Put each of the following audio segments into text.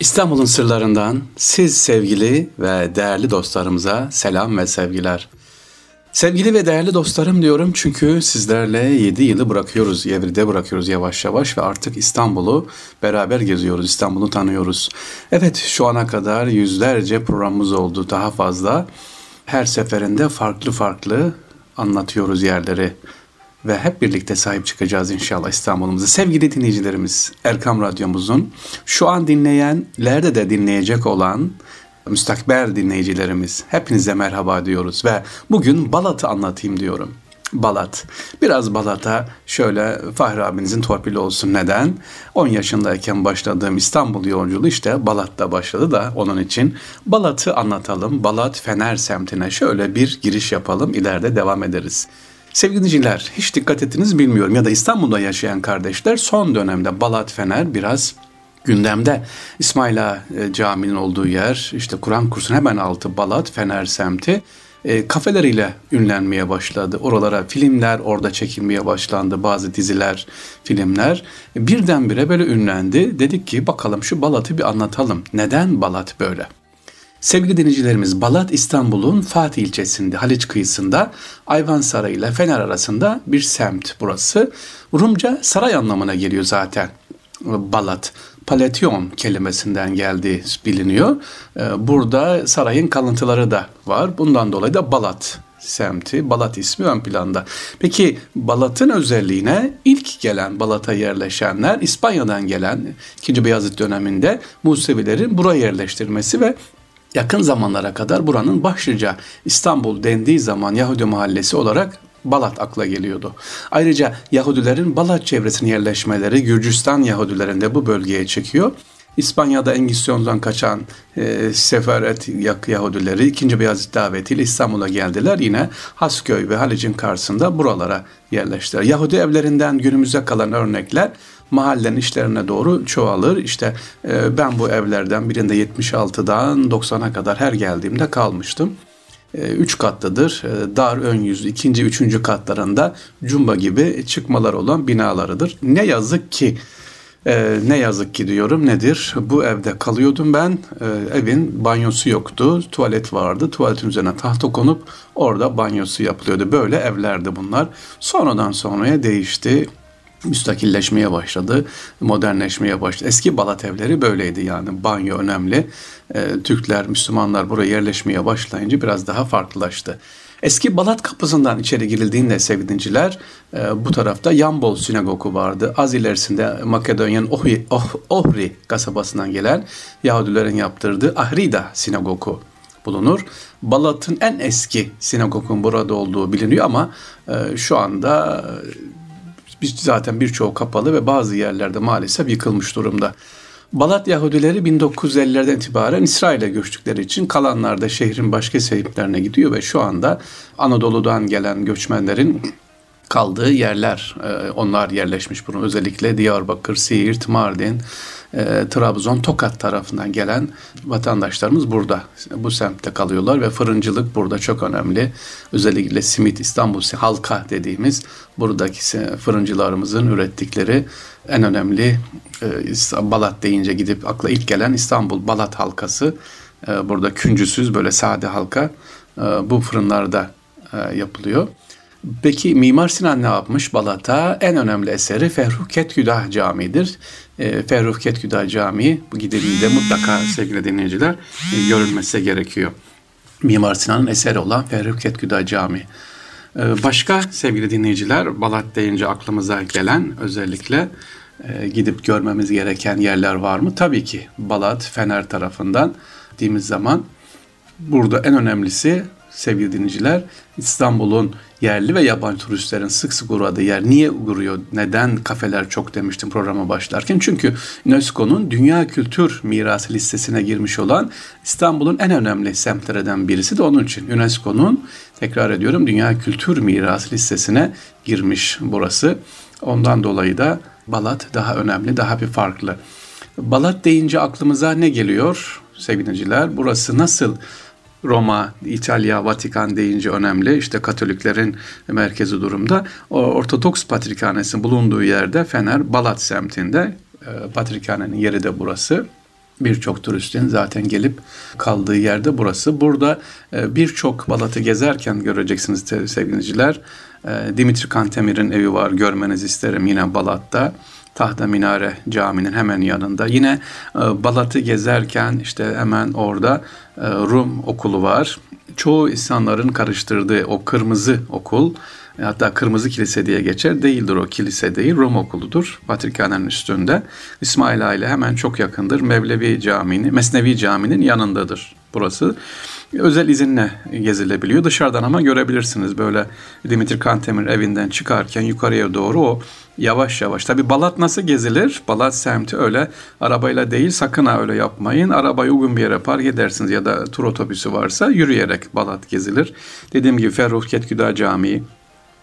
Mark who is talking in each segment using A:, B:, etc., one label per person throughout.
A: İstanbul'un sırlarından siz sevgili ve değerli dostlarımıza selam ve sevgiler. Sevgili ve değerli dostlarım diyorum çünkü sizlerle 7 yılı bırakıyoruz, evride bırakıyoruz yavaş yavaş ve artık İstanbul'u beraber geziyoruz, İstanbul'u tanıyoruz. Evet şu ana kadar yüzlerce programımız oldu daha fazla. Her seferinde farklı farklı anlatıyoruz yerleri ve hep birlikte sahip çıkacağız inşallah İstanbul'umuza. Sevgili dinleyicilerimiz, Erkam Radyomuzun şu an dinleyenlerde de dinleyecek olan müstakbel dinleyicilerimiz hepinize merhaba diyoruz ve bugün Balat'ı anlatayım diyorum. Balat. Biraz Balat'a şöyle Fahri abinizin torpili olsun. Neden? 10 yaşındayken başladığım İstanbul yolculuğu işte Balat'ta başladı da onun için Balat'ı anlatalım. Balat Fener semtine şöyle bir giriş yapalım. İleride devam ederiz. Sevgili dinleyiciler hiç dikkat ettiniz bilmiyorum ya da İstanbul'da yaşayan kardeşler son dönemde Balat Fener biraz gündemde. İsmaila e, Camii'nin olduğu yer işte Kur'an kursunun hemen altı Balat Fener semti e, kafeleriyle ünlenmeye başladı. Oralara filmler orada çekilmeye başlandı. Bazı diziler, filmler birdenbire böyle ünlendi. Dedik ki bakalım şu Balat'ı bir anlatalım. Neden Balat böyle? Sevgili dinleyicilerimiz Balat İstanbul'un Fatih ilçesinde Haliç kıyısında Ayvansaray ile Fener arasında bir semt burası. Rumca saray anlamına geliyor zaten. Balat. Palatyon kelimesinden geldiği biliniyor. Ee, burada sarayın kalıntıları da var. Bundan dolayı da Balat semti, Balat ismi ön planda. Peki Balat'ın özelliğine ilk gelen Balat'a yerleşenler İspanya'dan gelen 2. Beyazıt döneminde Musevilerin buraya yerleştirmesi ve yakın zamanlara kadar buranın başlıca İstanbul dendiği zaman Yahudi mahallesi olarak Balat akla geliyordu. Ayrıca Yahudilerin Balat çevresine yerleşmeleri Gürcistan Yahudilerini de bu bölgeye çekiyor. İspanya'da Engizisyon'dan kaçan e, Seferet Yahudileri 2. Beyazıt davetiyle İstanbul'a geldiler. Yine Hasköy ve Halic'in karşısında buralara yerleştiler. Yahudi evlerinden günümüze kalan örnekler mahallenin işlerine doğru çoğalır. İşte e, ben bu evlerden birinde 76'dan 90'a kadar her geldiğimde kalmıştım. E, üç katlıdır. E, dar ön yüzlü ikinci, üçüncü katlarında cumba gibi çıkmalar olan binalarıdır. Ne yazık ki ee, ne yazık ki diyorum nedir? Bu evde kalıyordum ben. Ee, evin banyosu yoktu. Tuvalet vardı. Tuvaletin üzerine tahta konup orada banyosu yapılıyordu. Böyle evlerdi bunlar. Sonradan sonraya değişti müstakilleşmeye başladı, modernleşmeye başladı. Eski Balat evleri böyleydi yani banyo önemli. E, Türkler, Müslümanlar buraya yerleşmeye başlayınca biraz daha farklılaştı. Eski Balat kapısından içeri girildiğinde sevgilinciler e, bu tarafta Yambol Sinagogu vardı. Az ilerisinde Makedonya'nın Ohri, oh, Ohri kasabasından gelen Yahudilerin yaptırdığı Ahrida Sinagogu bulunur. Balat'ın en eski sinagogun burada olduğu biliniyor ama e, şu anda biz zaten birçoğu kapalı ve bazı yerlerde maalesef yıkılmış durumda. Balat Yahudileri 1950'lerden itibaren İsrail'e göçtükleri için kalanlar da şehrin başka sahiplerine gidiyor ve şu anda Anadolu'dan gelen göçmenlerin kaldığı yerler. E, onlar yerleşmiş bunu. Özellikle Diyarbakır, Siirt, Mardin, e, Trabzon, Tokat tarafından gelen vatandaşlarımız burada. Bu semtte kalıyorlar ve fırıncılık burada çok önemli. Özellikle simit İstanbul halka dediğimiz buradaki fırıncılarımızın ürettikleri en önemli e, Balat deyince gidip akla ilk gelen İstanbul Balat halkası. E, burada küncüsüz böyle sade halka e, bu fırınlarda e, yapılıyor. Peki Mimar Sinan ne yapmış Balat'a? En önemli eseri Ferruh Ketgüdah Camii'dir. E, Ferruh Ketgüdah Camii bu gidildiğinde mutlaka sevgili dinleyiciler e, görülmesi gerekiyor. Mimar Sinan'ın eseri olan Ferruh Ketgüdah Camii. E, başka sevgili dinleyiciler Balat deyince aklımıza gelen özellikle e, gidip görmemiz gereken yerler var mı? Tabii ki Balat, Fener tarafından gittiğimiz zaman burada en önemlisi sevgili dinleyiciler İstanbul'un yerli ve yabancı turistlerin sık sık uğradığı yer. Niye uğruyor? Neden kafeler çok demiştim programa başlarken? Çünkü UNESCO'nun Dünya Kültür Mirası listesine girmiş olan İstanbul'un en önemli semtlerinden birisi de onun için. UNESCO'nun tekrar ediyorum Dünya Kültür Mirası listesine girmiş burası. Ondan dolayı da Balat daha önemli, daha bir farklı. Balat deyince aklımıza ne geliyor sevgiliciler? Burası nasıl Roma, İtalya, Vatikan deyince önemli. İşte Katoliklerin merkezi durumda. Ortodoks Patrikhanesi bulunduğu yerde Fener, Balat semtinde. E, Patrikhanenin yeri de burası. Birçok turistin zaten gelip kaldığı yerde burası. Burada e, birçok Balat'ı gezerken göreceksiniz sevgiliciler. E, Dimitri Kantemir'in evi var görmenizi isterim yine Balat'ta. Tahta Minare Camii'nin hemen yanında. Yine e, Balat'ı gezerken işte hemen orada Rum okulu var. Çoğu insanların karıştırdığı o kırmızı okul hatta Kırmızı Kilise diye geçer. Değildir o kilise değil. Rum okuludur. Patrikhanenin üstünde. İsmail ile hemen çok yakındır. Mevlevi Camii'nin, Mesnevi Camii'nin yanındadır burası. Özel izinle gezilebiliyor. Dışarıdan ama görebilirsiniz böyle Dimitri Kantemir evinden çıkarken yukarıya doğru o yavaş yavaş. Tabi Balat nasıl gezilir? Balat semti öyle arabayla değil sakın ha öyle yapmayın. Arabayı uygun bir yere park edersiniz ya da tur otobüsü varsa yürüyerek Balat gezilir. Dediğim gibi Ferruh Ketküda Camii,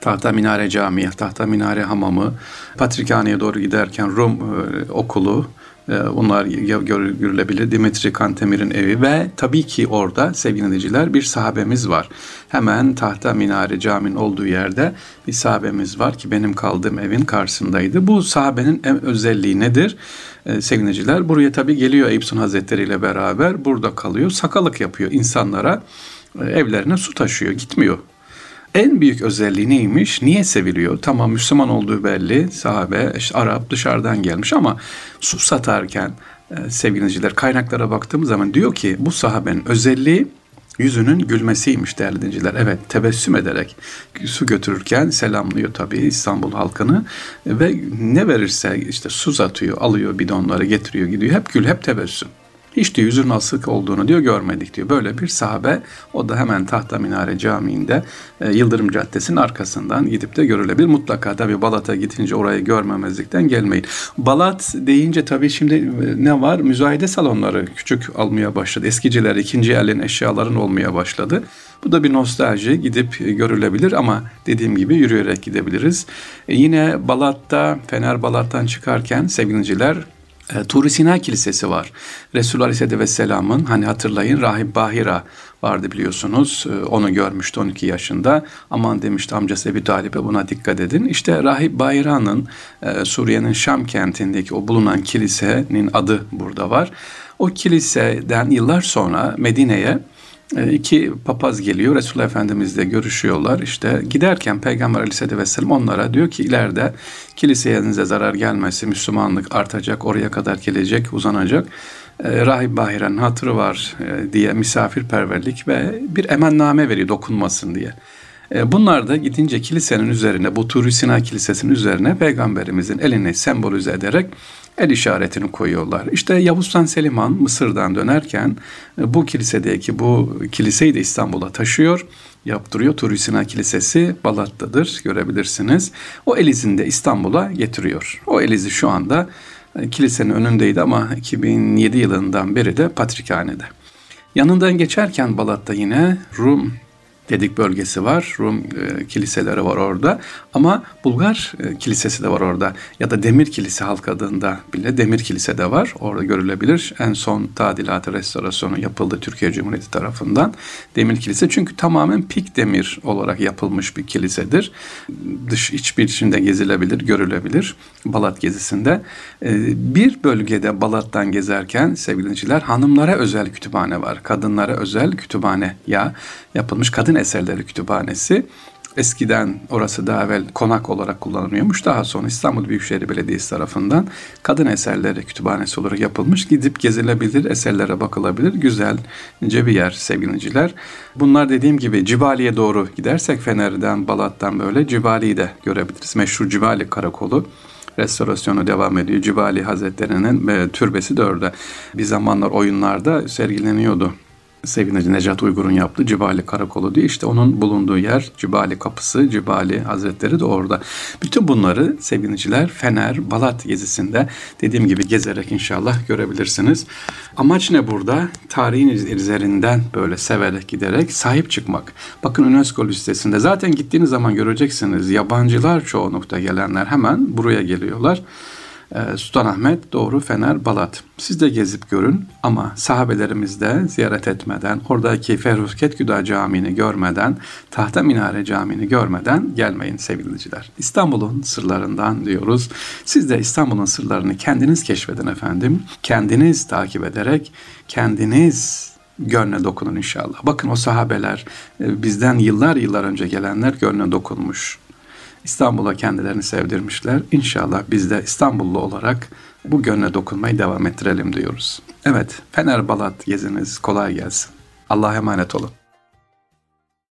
A: Tahta Minare Camii, Tahta Minare Hamamı, Patrikhane'ye doğru giderken Rum e, okulu, bunlar görülebilir. Dimitri Kantemir'in evi ve tabii ki orada sevgili dinleyiciler bir sahabemiz var. Hemen Tahta Minare Camii'nin olduğu yerde bir sahabemiz var ki benim kaldığım evin karşısındaydı. Bu sahabenin en özelliği nedir? E, sevgili dinleyiciler buraya tabii geliyor Eyüp Hazretleri ile beraber burada kalıyor. Sakalık yapıyor insanlara. E, evlerine su taşıyor, gitmiyor en büyük özelliği neymiş? Niye seviliyor? Tamam Müslüman olduğu belli. Sahabe, işte Arap dışarıdan gelmiş ama su satarken e, sevgiliciler kaynaklara baktığımız zaman diyor ki bu sahabenin özelliği yüzünün gülmesiymiş değerli dinciler. Evet tebessüm ederek su götürürken selamlıyor tabii İstanbul halkını ve ne verirse işte su satıyor, alıyor bidonları getiriyor gidiyor. Hep gül, hep tebessüm. Hiç de yüzün asık olduğunu diyor görmedik diyor. Böyle bir sahabe o da hemen Tahta Minare Camii'nde e, Yıldırım Caddesi'nin arkasından gidip de görülebilir. Mutlaka tabi Balat'a gidince orayı görmemezlikten gelmeyin. Balat deyince tabii şimdi e, ne var? Müzayede salonları küçük almaya başladı. Eskiciler ikinci elin eşyaların olmaya başladı. Bu da bir nostalji gidip e, görülebilir ama dediğim gibi yürüyerek gidebiliriz. E, yine Balat'ta Fener Balat'tan çıkarken sevgiliciler e, Turi Sina Kilisesi var. Resulullah Aleyhisselatü Vesselam'ın hani hatırlayın Rahip Bahira vardı biliyorsunuz. E, onu görmüştü 12 yaşında. Aman demişti amcası Ebu Talib'e buna dikkat edin. İşte Rahip Bahira'nın e, Suriye'nin Şam kentindeki o bulunan kilisenin adı burada var. O kiliseden yıllar sonra Medine'ye iki papaz geliyor. Resulullah Efendimizle görüşüyorlar. İşte giderken Peygamber Aleyhisselatü Vesselam onlara diyor ki ileride kiliseyenize zarar gelmesi, Müslümanlık artacak, oraya kadar gelecek, uzanacak. E, Rahip Bahire'nin hatırı var e, diye misafirperverlik ve bir emenname veriyor dokunmasın diye. E, bunlar da gidince kilisenin üzerine, bu Turi Sina Kilisesi'nin üzerine peygamberimizin elini sembolize ederek el işaretini koyuyorlar. İşte Yavuz Sultan Selim Han Mısır'dan dönerken e, bu kilisedeki bu kiliseyi de İstanbul'a taşıyor yaptırıyor. Turisina Kilisesi Balat'tadır görebilirsiniz. O elizini de İstanbul'a getiriyor. O elizi şu anda e, kilisenin önündeydi ama 2007 yılından beri de Patrikhane'de. Yanından geçerken Balat'ta yine Rum dedik bölgesi var. Rum e, kiliseleri var orada. Ama Bulgar e, kilisesi de var orada. Ya da Demir Kilise halk adında bile Demir Kilise de var. Orada görülebilir. En son tadilatı, restorasyonu yapıldı Türkiye Cumhuriyeti tarafından. Demir Kilise çünkü tamamen pik demir olarak yapılmış bir kilisedir. Dış iç bir içinde gezilebilir, görülebilir. Balat gezisinde. E, bir bölgede Balat'tan gezerken sevgiliciler hanımlara özel kütüphane var. Kadınlara özel kütüphane ya yapılmış kadın eserleri kütüphanesi. Eskiden orası daha evvel konak olarak kullanılıyormuş. Daha sonra İstanbul Büyükşehir Belediyesi tarafından kadın eserleri kütüphanesi olarak yapılmış. Gidip gezilebilir, eserlere bakılabilir. Güzel, ince bir yer sevgiliciler. Bunlar dediğim gibi Cibali'ye doğru gidersek Fener'den, Balat'tan böyle Cibali'yi de görebiliriz. Meşhur Cibali Karakolu restorasyonu devam ediyor. Cibali Hazretleri'nin e, türbesi de orada. Bir zamanlar oyunlarda sergileniyordu sevgili Necat Uygur'un yaptığı Cibali Karakolu diye işte onun bulunduğu yer Cibali Kapısı, Cibali Hazretleri de orada. Bütün bunları sevgiliciler Fener, Balat gezisinde dediğim gibi gezerek inşallah görebilirsiniz. Amaç ne burada? Tarihin üzerinden böyle severek giderek sahip çıkmak. Bakın UNESCO listesinde zaten gittiğiniz zaman göreceksiniz yabancılar çoğunlukta gelenler hemen buraya geliyorlar. E, Sultanahmet, doğru Fener, Balat. Siz de gezip görün ama sahabelerimiz de ziyaret etmeden, oradaki Ferhusket Güda Camii'ni görmeden, Tahta Minare Camii'ni görmeden gelmeyin sevgiliciler. İstanbul'un sırlarından diyoruz. Siz de İstanbul'un sırlarını kendiniz keşfedin efendim. Kendiniz takip ederek, kendiniz gönle dokunun inşallah. Bakın o sahabeler e, bizden yıllar yıllar önce gelenler gönle dokunmuş. İstanbul'a kendilerini sevdirmişler. İnşallah biz de İstanbullu olarak bu gönle dokunmayı devam ettirelim diyoruz. Evet, Fener Balat geziniz kolay gelsin. Allah'a emanet olun.